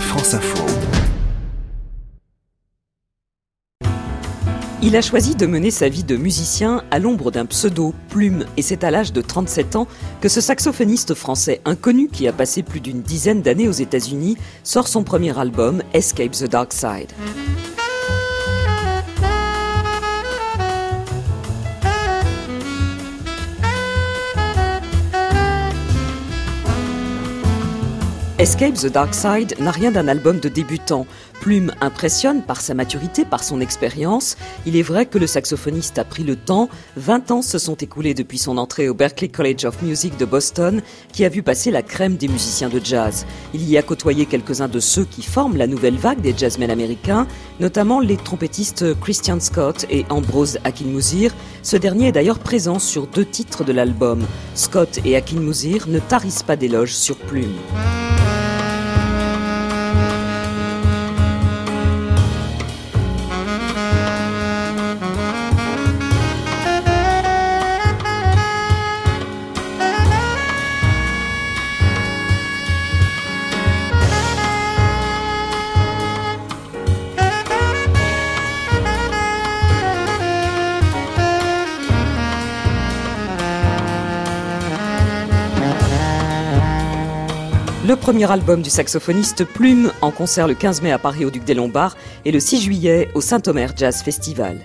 France Info. Il a choisi de mener sa vie de musicien à l'ombre d'un pseudo, Plume, et c'est à l'âge de 37 ans que ce saxophoniste français inconnu qui a passé plus d'une dizaine d'années aux États-Unis sort son premier album, Escape the Dark Side. Escape the Dark Side n'a rien d'un album de débutant. Plume impressionne par sa maturité, par son expérience. Il est vrai que le saxophoniste a pris le temps. 20 ans se sont écoulés depuis son entrée au Berklee College of Music de Boston, qui a vu passer la crème des musiciens de jazz. Il y a côtoyé quelques-uns de ceux qui forment la nouvelle vague des jazzmen américains, notamment les trompettistes Christian Scott et Ambrose Akinmusir. Ce dernier est d'ailleurs présent sur deux titres de l'album. Scott et Akinmusir ne tarissent pas d'éloges sur Plume. Le premier album du saxophoniste Plume en concert le 15 mai à Paris au Duc des Lombards et le 6 juillet au Saint-Omer Jazz Festival.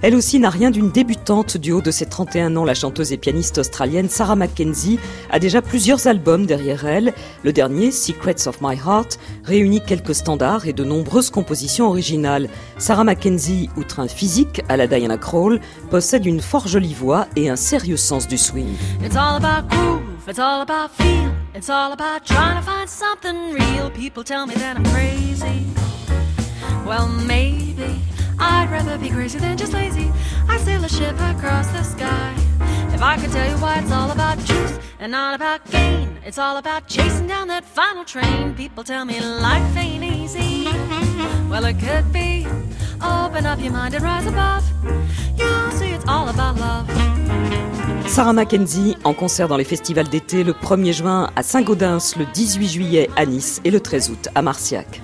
Elle aussi n'a rien d'une débutante du haut de ses 31 ans. La chanteuse et pianiste australienne Sarah Mackenzie a déjà plusieurs albums derrière elle. Le dernier, Secrets of My Heart, réunit quelques standards et de nombreuses compositions originales. Sarah Mackenzie, outre un physique à la Diana Krall, possède une fort jolie voix et un sérieux sens du swing. It's all about groove, it's all about feel, it's all about trying to find something real. People tell me that I'm crazy. Well, maybe I'd rather be crazy than just lazy. I sail a ship across the sky. If I could tell you why it's all about truth and not about gain, it's all about chasing down that final train. People tell me life ain't easy. Well, it could be. Open up your mind and rise above. You'll see it's all about love. Sarah Mackenzie en concert dans les festivals d'été le 1er juin à Saint-Gaudens, le 18 juillet à Nice et le 13 août à Marciac.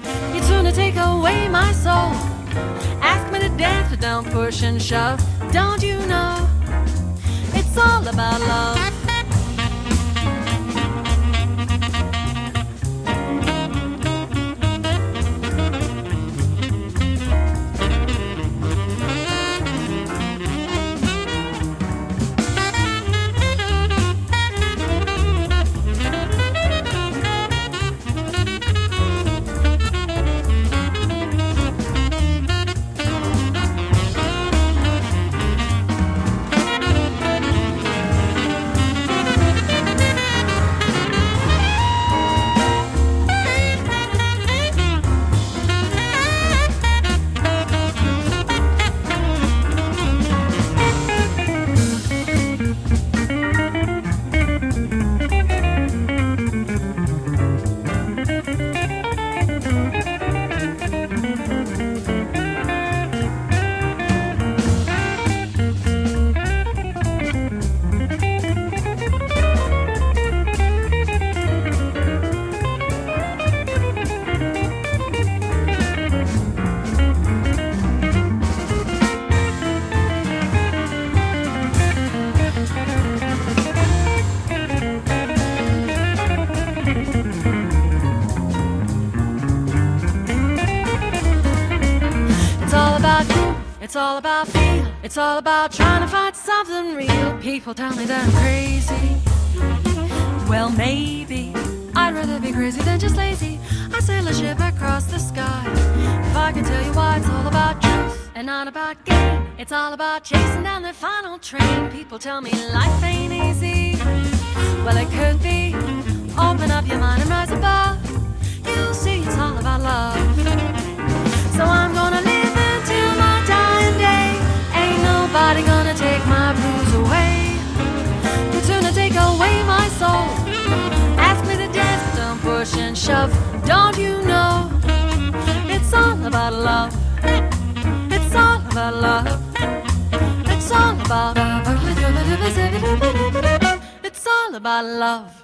It's all about feel. It's all about trying to find something real. People tell me that I'm crazy. Well, maybe I'd rather be crazy than just lazy. I sail a ship across the sky. If I could tell you why it's all about truth and not about gain. It's all about chasing down the final train. People tell me life ain't easy. Well, it could be. Open up your mind and rise above. You'll see it's all about shove. Don't you know? It's all about love. It's all about love. It's all about love. It's all about love.